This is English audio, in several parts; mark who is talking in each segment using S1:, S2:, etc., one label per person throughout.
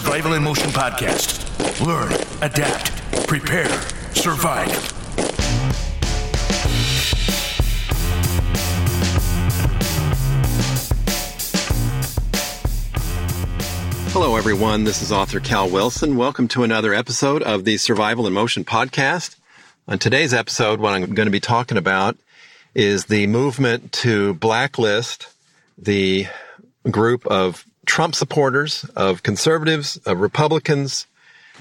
S1: Survival in Motion podcast. Learn, adapt, prepare, survive.
S2: Hello, everyone. This is author Cal Wilson. Welcome to another episode of the Survival in Motion podcast. On today's episode, what I'm going to be talking about is the movement to blacklist the group of Trump supporters, of conservatives, of Republicans,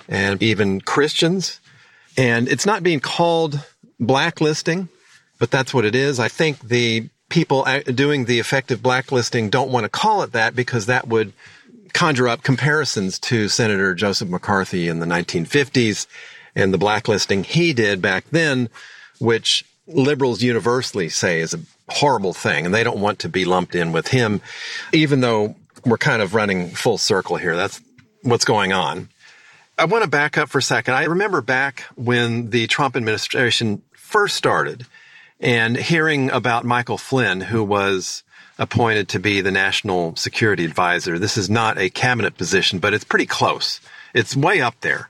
S2: and even Christians. And it's not being called blacklisting, but that's what it is. I think the people doing the effective blacklisting don't want to call it that because that would conjure up comparisons to Senator Joseph McCarthy in the 1950s and the blacklisting he did back then, which liberals universally say is a horrible thing and they don't want to be lumped in with him, even though we're kind of running full circle here. That's what's going on. I want to back up for a second. I remember back when the Trump administration first started and hearing about Michael Flynn, who was appointed to be the national security advisor. This is not a cabinet position, but it's pretty close. It's way up there.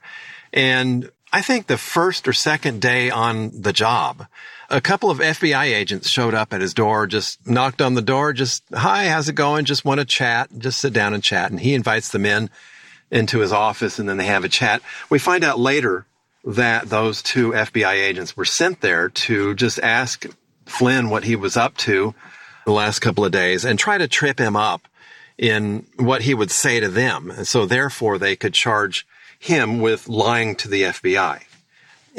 S2: And I think the first or second day on the job, a couple of FBI agents showed up at his door, just knocked on the door, just, hi, how's it going? Just want to chat, just sit down and chat. And he invites them in into his office and then they have a chat. We find out later that those two FBI agents were sent there to just ask Flynn what he was up to the last couple of days and try to trip him up in what he would say to them. And so therefore they could charge him with lying to the FBI.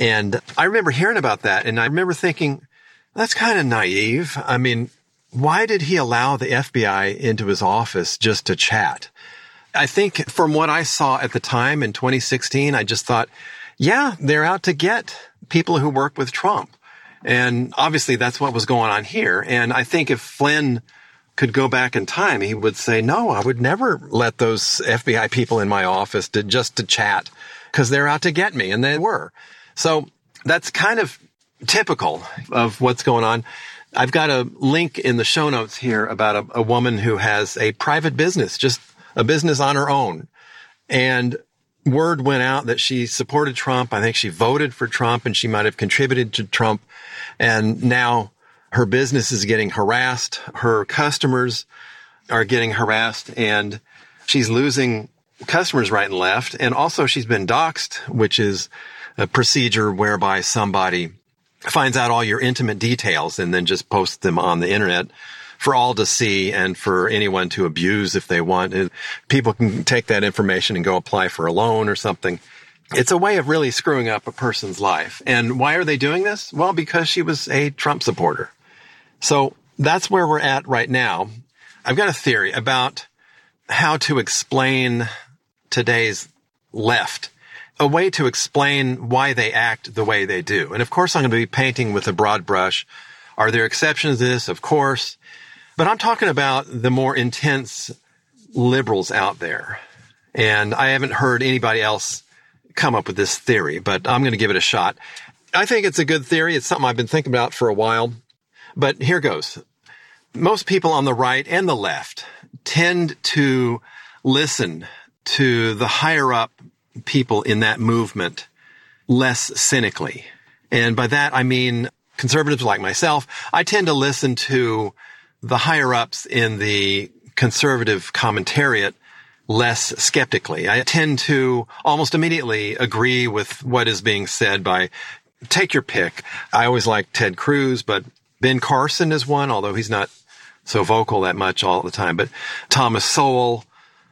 S2: And I remember hearing about that and I remember thinking, that's kind of naive. I mean, why did he allow the FBI into his office just to chat? I think from what I saw at the time in 2016, I just thought, yeah, they're out to get people who work with Trump. And obviously that's what was going on here. And I think if Flynn could go back in time, he would say, no, I would never let those FBI people in my office to just to chat because they're out to get me. And they were. So that's kind of typical of what's going on. I've got a link in the show notes here about a, a, woman who has a private business, just a business on her own. And word went out that she supported Trump. I think she voted for Trump and she might have contributed to Trump. And now her business is getting harassed. Her customers are getting harassed and she's losing customers right and left. And also she's been doxxed, which is a procedure whereby somebody finds out all your intimate details and then just posts them on the internet for all to see and for anyone to abuse if they want. People can take that information and go apply for a loan or something. It's a way of really screwing up a person's life. And why are they doing this? Well, because she was a Trump supporter. So that's where we're at right now. I've got a theory about how to explain today's left a way to explain why they act the way they do. And of course, I'm going to be painting with a broad brush. Are there exceptions to this? Of course. But I'm talking about the more intense liberals out there. And I haven't heard anybody else come up with this theory, but I'm going to give it a shot. I think it's a good theory. It's something I've been thinking about for a while. But here goes. Most people on the right and the left tend to listen to the higher up people in that movement less cynically. And by that, I mean conservatives like myself. I tend to listen to the higher ups in the conservative commentariat less skeptically. I tend to almost immediately agree with what is being said by take your pick. I always like Ted Cruz, but Ben Carson is one, although he's not so vocal that much all the time, but Thomas Sowell,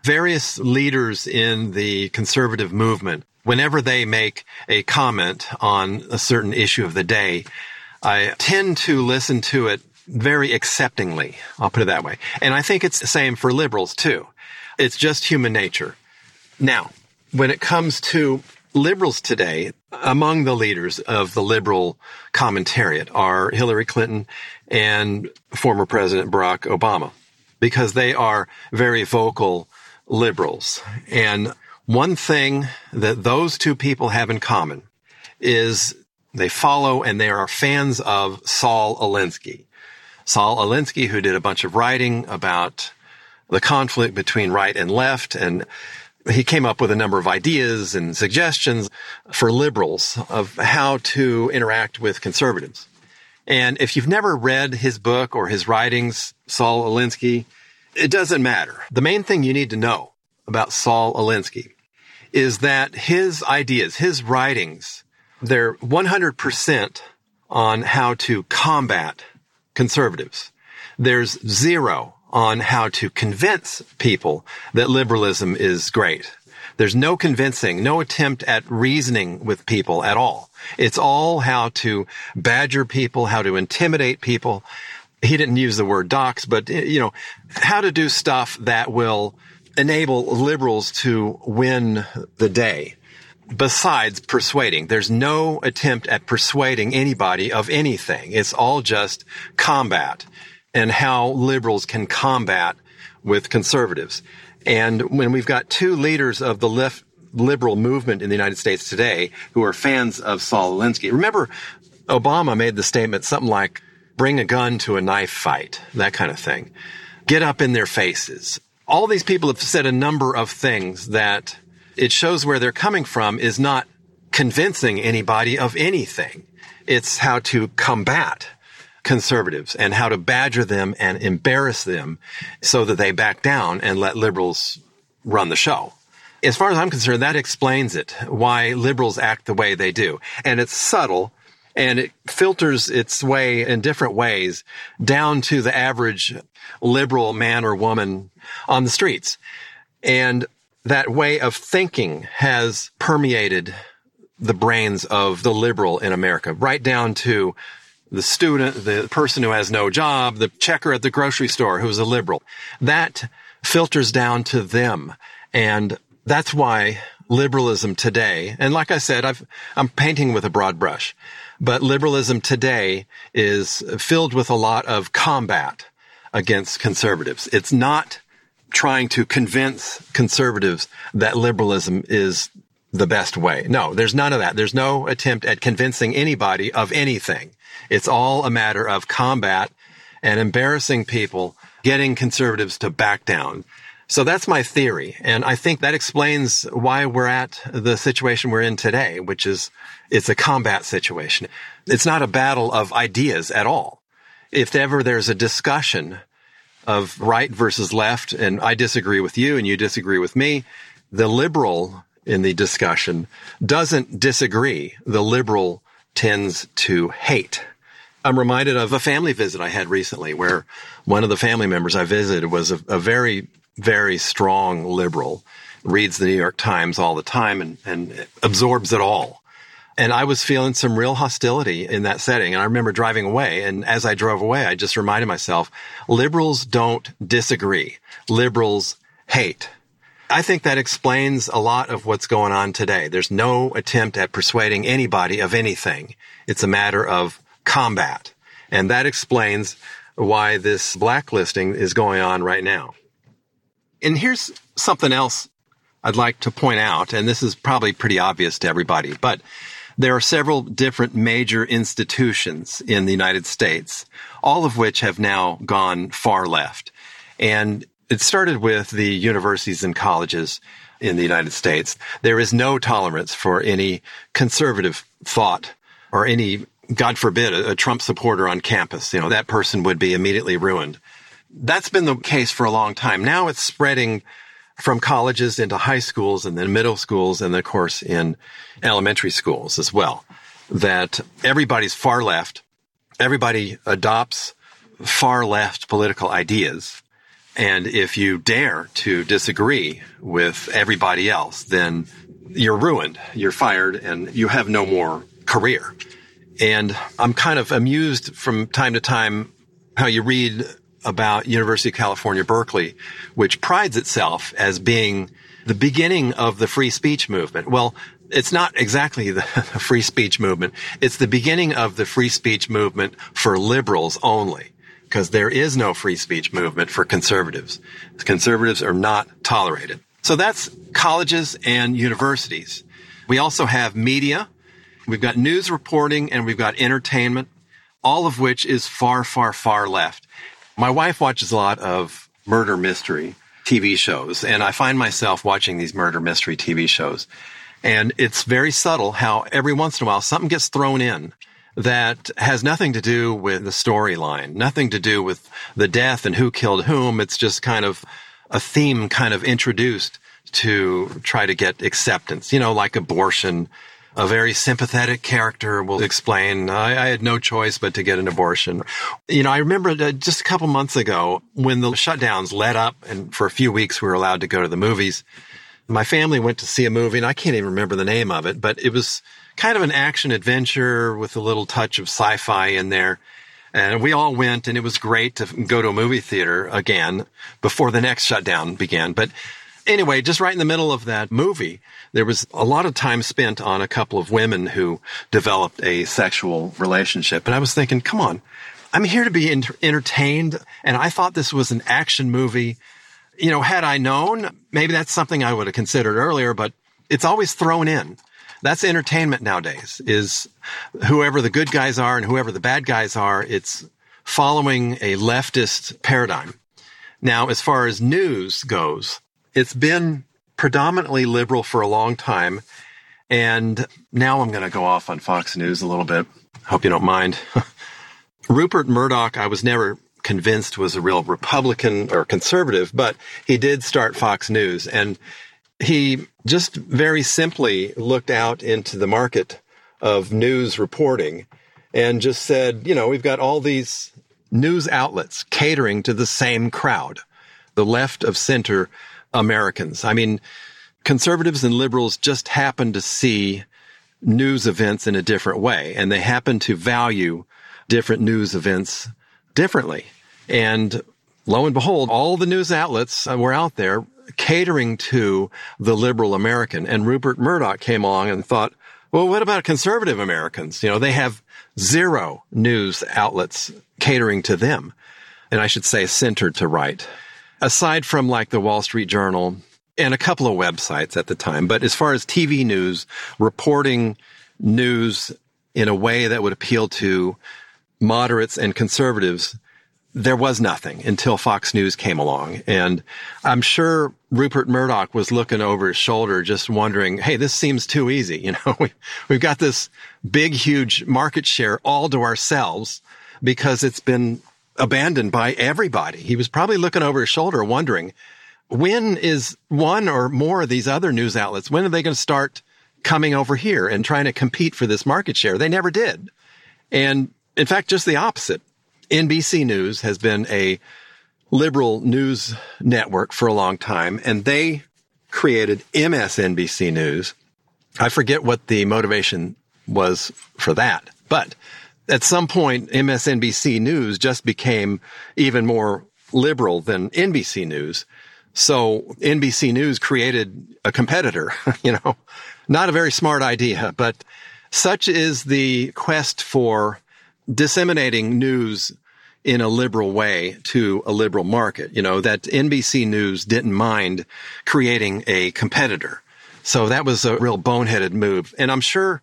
S2: various leaders in the conservative movement, whenever they make a comment on a certain issue of the day, I tend to listen to it very acceptingly. I'll put it that way. And I think it's the same for liberals too. It's just human nature. Now, when it comes to liberals today, among the leaders of the liberal commentariat are Hillary Clinton and former President Barack Obama, because they are very vocal liberals. And one thing that those two people have in common is they follow and they are fans of Saul Alinsky. Saul Alinsky, who did a bunch of writing about the conflict between right and left and he came up with a number of ideas and suggestions for liberals of how to interact with conservatives. And if you've never read his book or his writings, Saul Alinsky, it doesn't matter. The main thing you need to know about Saul Alinsky is that his ideas, his writings, they're 100% on how to combat conservatives. There's zero on how to convince people that liberalism is great. There's no convincing, no attempt at reasoning with people at all. It's all how to badger people, how to intimidate people. He didn't use the word doxx, but eh, you know, how to do stuff that will enable liberals to win the day. Besides persuading, there's no attempt at persuading anybody of anything. It's all just combat and how liberals can combat with conservatives. And when we've got two leaders of the left liberal movement in the United States today who are fans of Saul Alinsky, remember Obama made the statement something like, bring a gun to a knife fight, that kind of thing. Get up in their faces. All these people have said a number of things that it shows where they're coming from is not convincing anybody of anything. It's how to combat conservatives and how to badger them and embarrass them so that they back down and let liberals run the show. As far as I'm concerned, that explains it, why liberals act the way they do. And it's subtle and it filters its way in different ways down to the average liberal man or woman on the streets. And that way of thinking has permeated the brains of the liberal in America, right down to the student, the person who has no job, the checker at the grocery store who's a liberal. That filters down to them. And that's why liberalism today, and like I said, I've, I'm painting with a broad brush, but liberalism today is filled with a lot of combat against conservatives. It's not trying to convince conservatives that liberalism is the best way. No, there's none of that. There's no attempt at convincing anybody of anything. It's all a matter of combat and embarrassing people, getting conservatives to back down. So that's my theory. And I think that explains why we're at the situation we're in today, which is it's a combat situation. It's not a battle of ideas at all. If ever there's a discussion of right versus left, and I disagree with you and you disagree with me, the liberal in the discussion doesn't disagree. The liberal tends to hate. I'm reminded of a family visit I had recently where one of the family members I visited was a, a very, very strong liberal, reads the New York Times all the time and, and absorbs it all. And I was feeling some real hostility in that setting. And I remember driving away. And as I drove away, I just reminded myself, liberals don't disagree. Liberals hate. I think that explains a lot of what's going on today. There's no attempt at persuading anybody of anything. It's a matter of combat. And that explains why this blacklisting is going on right now. And here's something else I'd like to point out, and this is probably pretty obvious to everybody, but there are several different major institutions in the United States, all of which have now gone far left. And it started with the universities and colleges in the United States. There is no tolerance for any conservative thought or any, God forbid, a, Trump supporter on campus. You know, that person would be immediately ruined. That's been the case for a long time. Now it's spreading from colleges into high schools and then middle schools and then of course in elementary schools as well. That everybody's far left. Everybody adopts far left political ideas and if you dare to disagree with everybody else, then you're ruined, you're fired, and you have no more career. And I'm kind of amused from time to time how you read about University of California, Berkeley, which prides itself as being the beginning of the free speech movement. Well, it's not exactly the free speech movement. It's the beginning of the free speech movement for liberals only because there is no free speech movement for conservatives. Conservatives are not tolerated. So that's colleges and universities. We also have media. We've got news reporting and we've got entertainment, all of which is far, far, far left. My wife watches a lot of murder mystery TV shows. And I find myself watching these murder mystery TV shows. And it's very subtle how every once in a while something gets thrown in that has nothing to do with the storyline, nothing to do with the death and who killed whom. It's just kind of a theme kind of introduced to try to get acceptance, you know, like abortion. A very sympathetic character will explain, I, I had no choice but to get an abortion. You know, I remember just a couple months ago when the shutdowns let up and for a few weeks we were allowed to go to the movies. My family went to see a movie and I can't even remember the name of it, but it was kind of an action adventure with a little touch of sci-fi in there. And we all went and it was great to go to a movie theater again before the next shutdown began. But anyway, just right in the middle of that movie, there was a lot of time spent on a couple of women who developed a sexual relationship. And I was thinking, come on, I'm here to be entertained. And I thought this was an action movie. You know, had I known, maybe that's something I would have considered earlier, but it's always thrown in. That's entertainment nowadays is whoever the good guys are and whoever the bad guys are. It's following a leftist paradigm. Now, as far as news goes, it's been predominantly liberal for a long time. And now I'm going to go off on Fox News a little bit. Hope you don't mind. Rupert Murdoch, I was never convinced was a real Republican or conservative, but he did start Fox News and he just very simply looked out into the market of news reporting and just said, you know, we've got all these news outlets catering to the same crowd, the left of center Americans. I mean, conservatives and liberals just happen to see news events in a different way and they happen to value different news events differently. And lo and behold, all the news outlets were out there catering to the liberal American. And Rupert Murdoch came along and thought, well, what about conservative Americans? You know, they have zero news outlets catering to them. And I should say centered to right aside from like the Wall Street Journal and a couple of websites at the time. But as far as TV news, reporting news in a way that would appeal to moderates and conservatives, there was nothing until Fox News came along. And I'm sure Rupert Murdoch was looking over his shoulder, just wondering, Hey, this seems too easy. You know, we, we've got this big, huge market share all to ourselves because it's been abandoned by everybody. He was probably looking over his shoulder wondering, when is one or more of these other news outlets, when are they going to start coming over here and trying to compete for this market share? They never did. And in fact, just the opposite. NBC News has been a liberal news network for a long time, and they created MSNBC News. I forget what the motivation was for that, but at some point, MSNBC News just became even more liberal than NBC News. So NBC News created a competitor, you know, not a very smart idea, but such is the quest for disseminating news in a liberal way to a liberal market, you know, that NBC News didn't mind creating a competitor. So that was a real boneheaded move. And I'm sure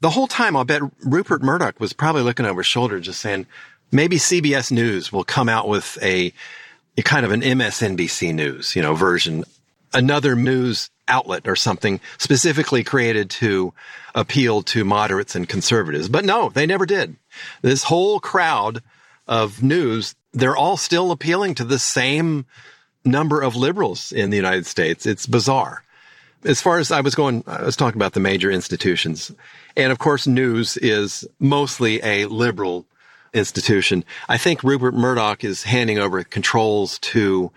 S2: the whole time, I'll bet Rupert Murdoch was probably looking over his shoulder, just saying, maybe CBS News will come out with a, a kind of an MSNBC News, you know, version, another news outlet or something specifically created to appeal to moderates and conservatives. But no, they never did. This whole crowd of news, they're all still appealing to the same number of liberals in the United States. It's bizarre as far as I was going, I was talking about the major institutions. And of course, news is mostly a liberal institution. I think Rupert Murdoch is handing over controls to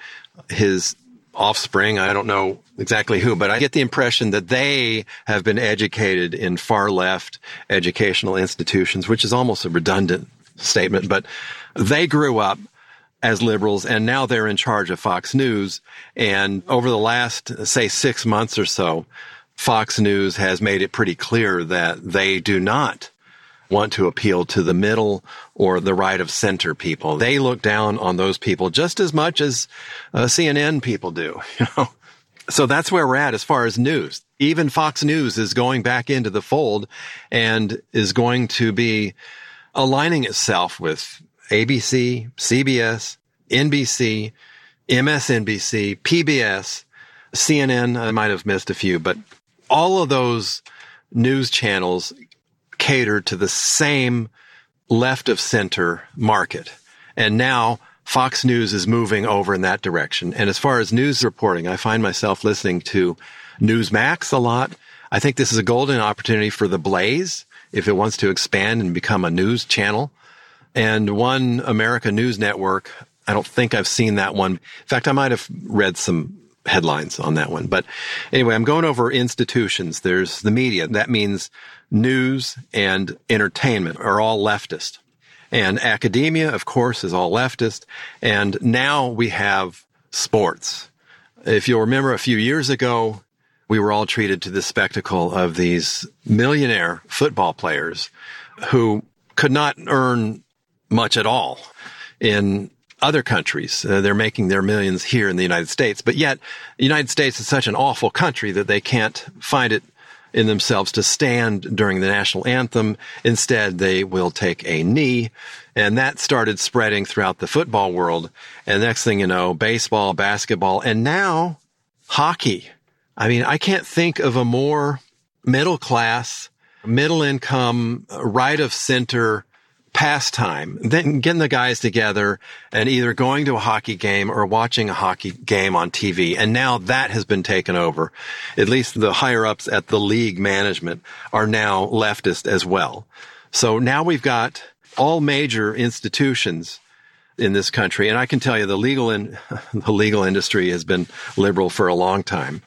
S2: his offspring. I don't know exactly who, but I get the impression that they have been educated in far left educational institutions, which is almost a redundant statement, but they grew up as liberals, and now they're in charge of Fox News. And over the last, say, six months or so, Fox News has made it pretty clear that they do not want to appeal to the middle or the right of center people. They look down on those people just as much as uh, CNN people do, you know. So that's where we're at as far as news. Even Fox News is going back into the fold and is going to be aligning itself with ABC, CBS, NBC, MSNBC, PBS, CNN, I might have missed a few, but all of those news channels cater to the same left of center market. And now Fox News is moving over in that direction. And as far as news reporting, I find myself listening to Newsmax a lot. I think this is a golden opportunity for the Blaze if it wants to expand and become a news channel. And One America News Network, I don't think I've seen that one. In fact, I might have read some headlines on that one. But anyway, I'm going over institutions. There's the media. That means news and entertainment are all leftist. And academia, of course, is all leftist. And now we have sports. If you'll remember a few years ago, we were all treated to the spectacle of these millionaire football players who could not earn much at all in other countries. Uh, they're making their millions here in the United States, but yet the United States is such an awful country that they can't find it in themselves to stand during the national anthem. Instead, they will take a knee. And that started spreading throughout the football world. And next thing you know, baseball, basketball, and now hockey. I mean, I can't think of a more middle class, middle income, right of center pastime than getting the guys together and either going to a hockey game or watching a hockey game on TV. And now that has been taken over. At least the higher ups at the league management are now leftist as well. So now we've got all major institutions in this country. And I can tell you the legal in, the legal industry has been liberal for a long time.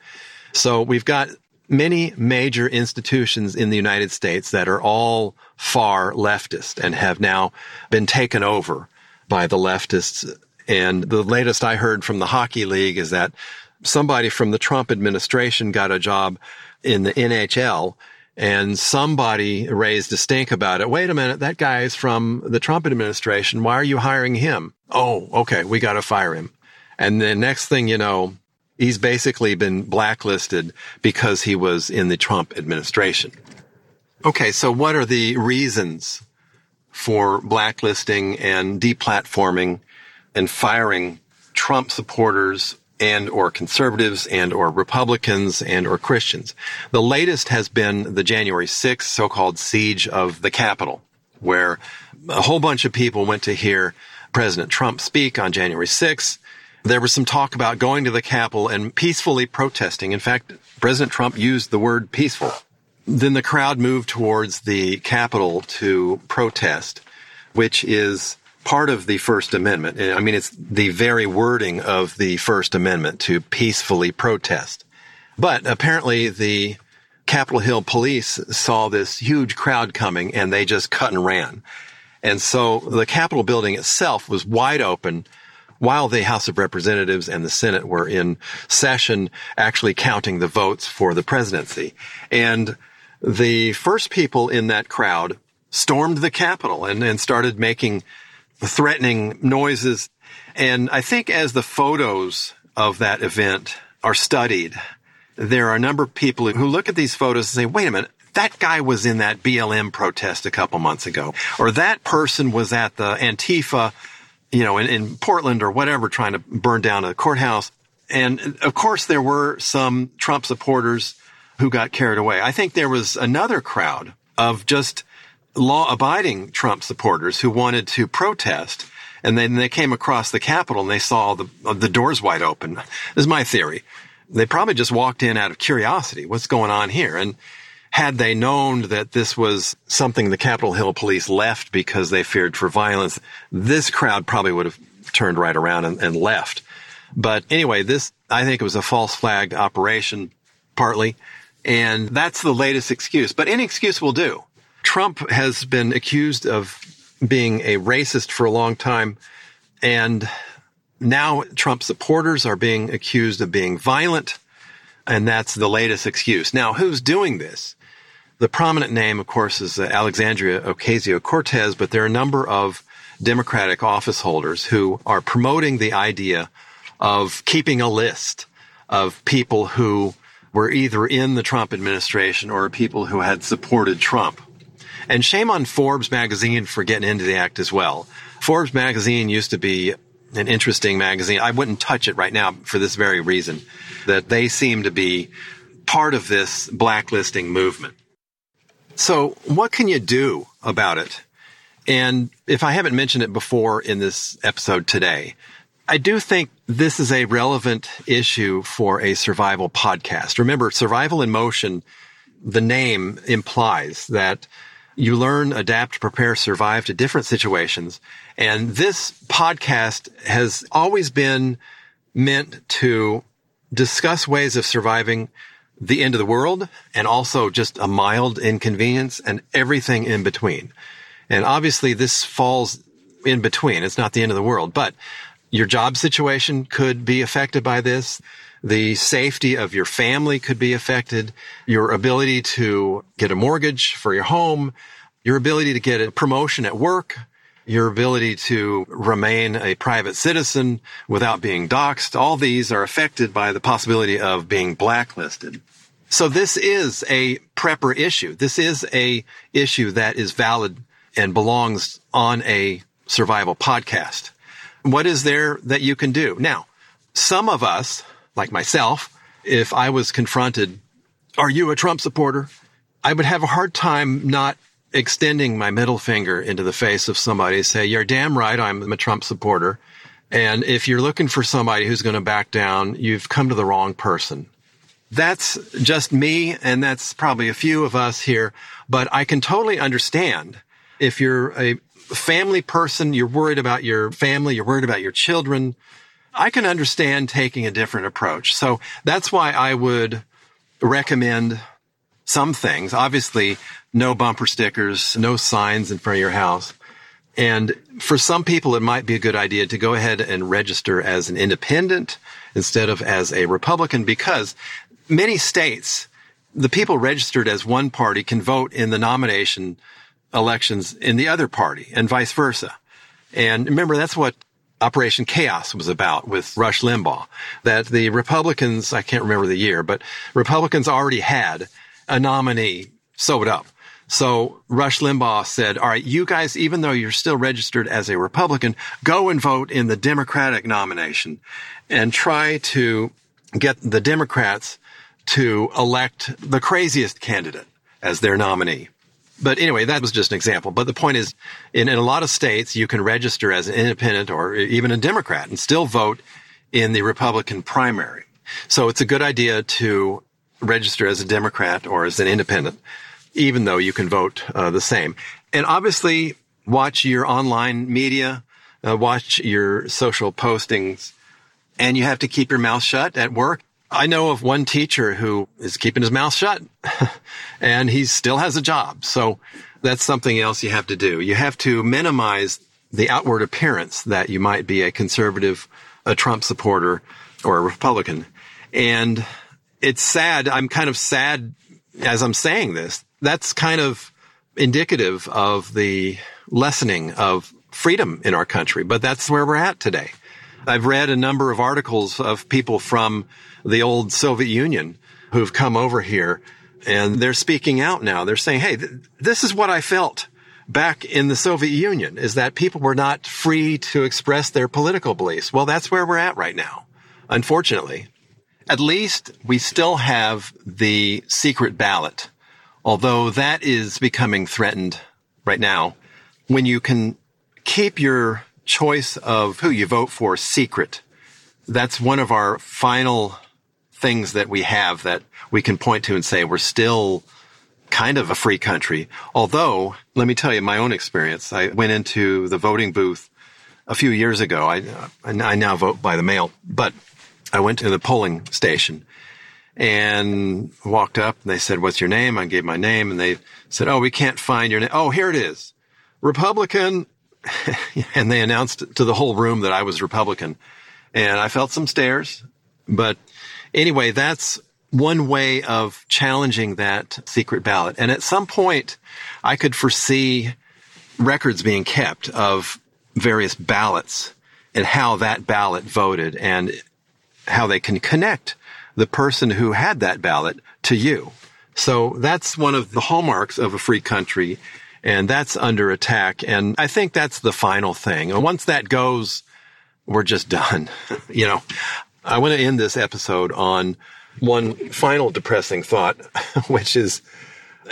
S2: So we've got many major institutions in the United States that are all far leftist and have now been taken over by the leftists. And the latest I heard from the hockey league is that somebody from the Trump administration got a job in the NHL and somebody raised a stink about it. Wait a minute. That guy is from the Trump administration. Why are you hiring him? Oh, okay. We got to fire him. And the next thing you know, he's basically been blacklisted because he was in the Trump administration. Okay, so what are the reasons for blacklisting and deplatforming and firing Trump supporters and or conservatives and or Republicans and or Christians? The latest has been the January 6th so-called siege of the Capitol, where a whole bunch of people went to hear President Trump speak on January 6th there was some talk about going to the Capitol and peacefully protesting. In fact, President Trump used the word peaceful. Then the crowd moved towards the Capitol to protest, which is part of the First Amendment. I mean, it's the very wording of the First Amendment to peacefully protest. But apparently the Capitol Hill police saw this huge crowd coming and they just cut and ran. And so the Capitol building itself was wide open while the House of Representatives and the Senate were in session, actually counting the votes for the presidency. And the first people in that crowd stormed the Capitol and, and started making threatening noises. And I think as the photos of that event are studied, there are a number of people who look at these photos and say, wait a minute, that guy was in that BLM protest a couple months ago, or that person was at the Antifa you know, in, in Portland or whatever, trying to burn down a courthouse. And of course, there were some Trump supporters who got carried away. I think there was another crowd of just law abiding Trump supporters who wanted to protest. And then they came across the Capitol and they saw the, the doors wide open. This is my theory. They probably just walked in out of curiosity. What's going on here? And had they known that this was something the Capitol Hill police left because they feared for violence, this crowd probably would have turned right around and, and left. But anyway, this, I think it was a false flag operation, partly. And that's the latest excuse. But any excuse will do. Trump has been accused of being a racist for a long time. And now Trump supporters are being accused of being violent. And that's the latest excuse. Now, who's doing this? The prominent name, of course, is uh, Alexandria Ocasio Cortez, but there are a number of Democratic office holders who are promoting the idea of keeping a list of people who were either in the Trump administration or people who had supported Trump. And shame on Forbes magazine for getting into the act as well. Forbes magazine used to be an interesting magazine. I wouldn't touch it right now for this very reason that they seem to be part of this blacklisting movement. So what can you do about it? And if I haven't mentioned it before in this episode today, I do think this is a relevant issue for a survival podcast. Remember, survival in motion, the name implies that you learn, adapt, prepare, survive to different situations. And this podcast has always been meant to discuss ways of surviving the end of the world and also just a mild inconvenience and everything in between. And obviously this falls in between. It's not the end of the world, but your job situation could be affected by this. The safety of your family could be affected. Your ability to get a mortgage for your home, your ability to get a promotion at work, your ability to remain a private citizen without being doxxed. All these are affected by the possibility of being blacklisted. So this is a prepper issue. This is a issue that is valid and belongs on a survival podcast. What is there that you can do? Now, some of us, like myself, if I was confronted, are you a Trump supporter? I would have a hard time not extending my middle finger into the face of somebody say, you're damn right. I'm a Trump supporter. And if you're looking for somebody who's going to back down, you've come to the wrong person. That's just me. And that's probably a few of us here, but I can totally understand if you're a family person, you're worried about your family, you're worried about your children. I can understand taking a different approach. So that's why I would recommend some things. Obviously, no bumper stickers, no signs in front of your house. And for some people, it might be a good idea to go ahead and register as an independent instead of as a Republican because many states, the people registered as one party can vote in the nomination elections in the other party and vice versa. And remember, that's what Operation Chaos was about with Rush Limbaugh, that the Republicans, I can't remember the year, but Republicans already had a nominee sewed up. So Rush Limbaugh said, all right, you guys, even though you're still registered as a Republican, go and vote in the Democratic nomination and try to get the Democrats to elect the craziest candidate as their nominee. But anyway, that was just an example. But the point is, in, in a lot of states, you can register as an independent or even a Democrat and still vote in the Republican primary. So it's a good idea to register as a Democrat or as an independent, even though you can vote uh, the same. And obviously, watch your online media, uh, watch your social postings, and you have to keep your mouth shut at work. I know of one teacher who is keeping his mouth shut and he still has a job. So that's something else you have to do. You have to minimize the outward appearance that you might be a conservative, a Trump supporter, or a Republican. And it's sad. I'm kind of sad as I'm saying this. That's kind of indicative of the lessening of freedom in our country, but that's where we're at today. I've read a number of articles of people from the old Soviet Union who've come over here and they're speaking out now. They're saying, Hey, th- this is what I felt back in the Soviet Union is that people were not free to express their political beliefs. Well, that's where we're at right now. Unfortunately, at least we still have the secret ballot, although that is becoming threatened right now. When you can keep your choice of who you vote for secret, that's one of our final things that we have that we can point to and say we're still kind of a free country. Although, let me tell you my own experience. I went into the voting booth a few years ago. I, I now vote by the mail, but I went to the polling station and walked up and they said, what's your name? I gave my name and they said, Oh, we can't find your name. Oh, here it is. Republican. and they announced to the whole room that I was Republican and I felt some stares, but anyway, that's one way of challenging that secret ballot. And at some point, I could foresee records being kept of various ballots and how that ballot voted and how they can connect the person who had that ballot to you. So that's one of the hallmarks of a free country. And that's under attack. And I think that's the final thing. And once that goes, we're just done. you know, I want to end this episode on one final depressing thought, which is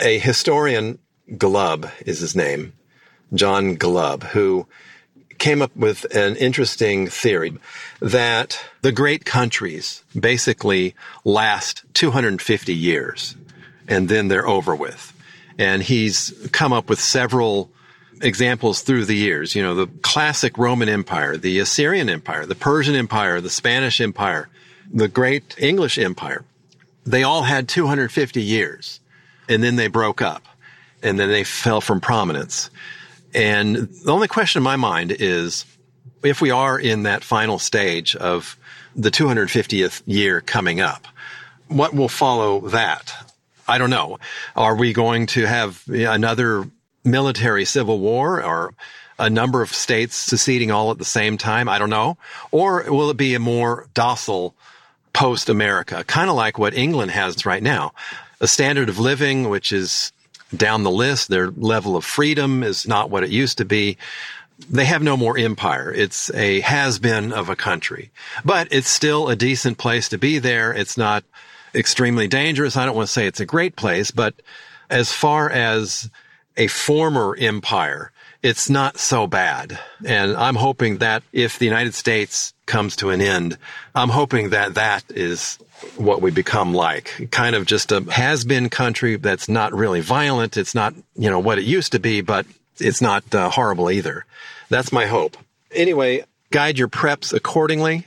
S2: a historian, Glubb is his name, John Glubb, who came up with an interesting theory that the great countries basically last 250 years and then they're over with. And he's come up with several examples through the years. You know, the classic Roman Empire, the Assyrian Empire, the Persian Empire, the Spanish Empire, the great English Empire. They all had 250 years and then they broke up and then they fell from prominence. And the only question in my mind is if we are in that final stage of the 250th year coming up, what will follow that? I don't know. Are we going to have another military civil war or a number of states seceding all at the same time? I don't know. Or will it be a more docile post America, kind of like what England has right now? A standard of living, which is down the list. Their level of freedom is not what it used to be. They have no more empire. It's a has been of a country, but it's still a decent place to be there. It's not extremely dangerous. I don't want to say it's a great place, but as far as a former empire, it's not so bad. And I'm hoping that if the United States comes to an end, I'm hoping that that is what we become like. Kind of just a has been country that's not really violent. It's not, you know, what it used to be, but it's not uh, horrible either. That's my hope. Anyway, guide your preps accordingly.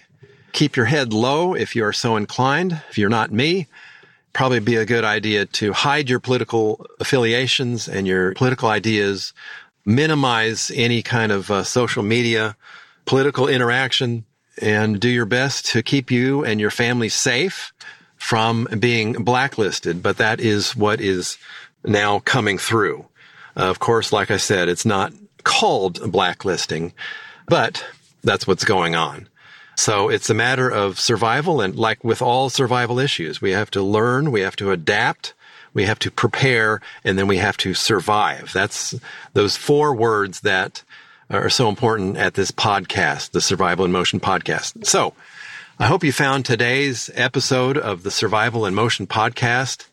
S2: Keep your head low if you are so inclined. If you're not me, probably be a good idea to hide your political affiliations and your political ideas, minimize any kind of uh, social media, political interaction, and do your best to keep you and your family safe from being blacklisted. But that is what is now coming through. Uh, of course, like I said, it's not called blacklisting, but that's what's going on. So it's a matter of survival. And like with all survival issues, we have to learn, we have to adapt, we have to prepare, and then we have to survive. That's those four words that are so important at this podcast, the Survival in Motion podcast. So I hope you found today's episode of the Survival in Motion podcast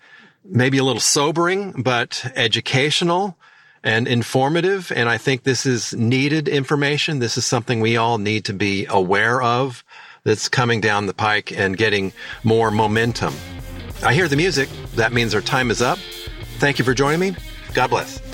S2: maybe a little sobering, but educational and informative. And I think this is needed information. This is something we all need to be aware of that's coming down the pike and getting more momentum. I hear the music. That means our time is up. Thank you for joining me. God bless.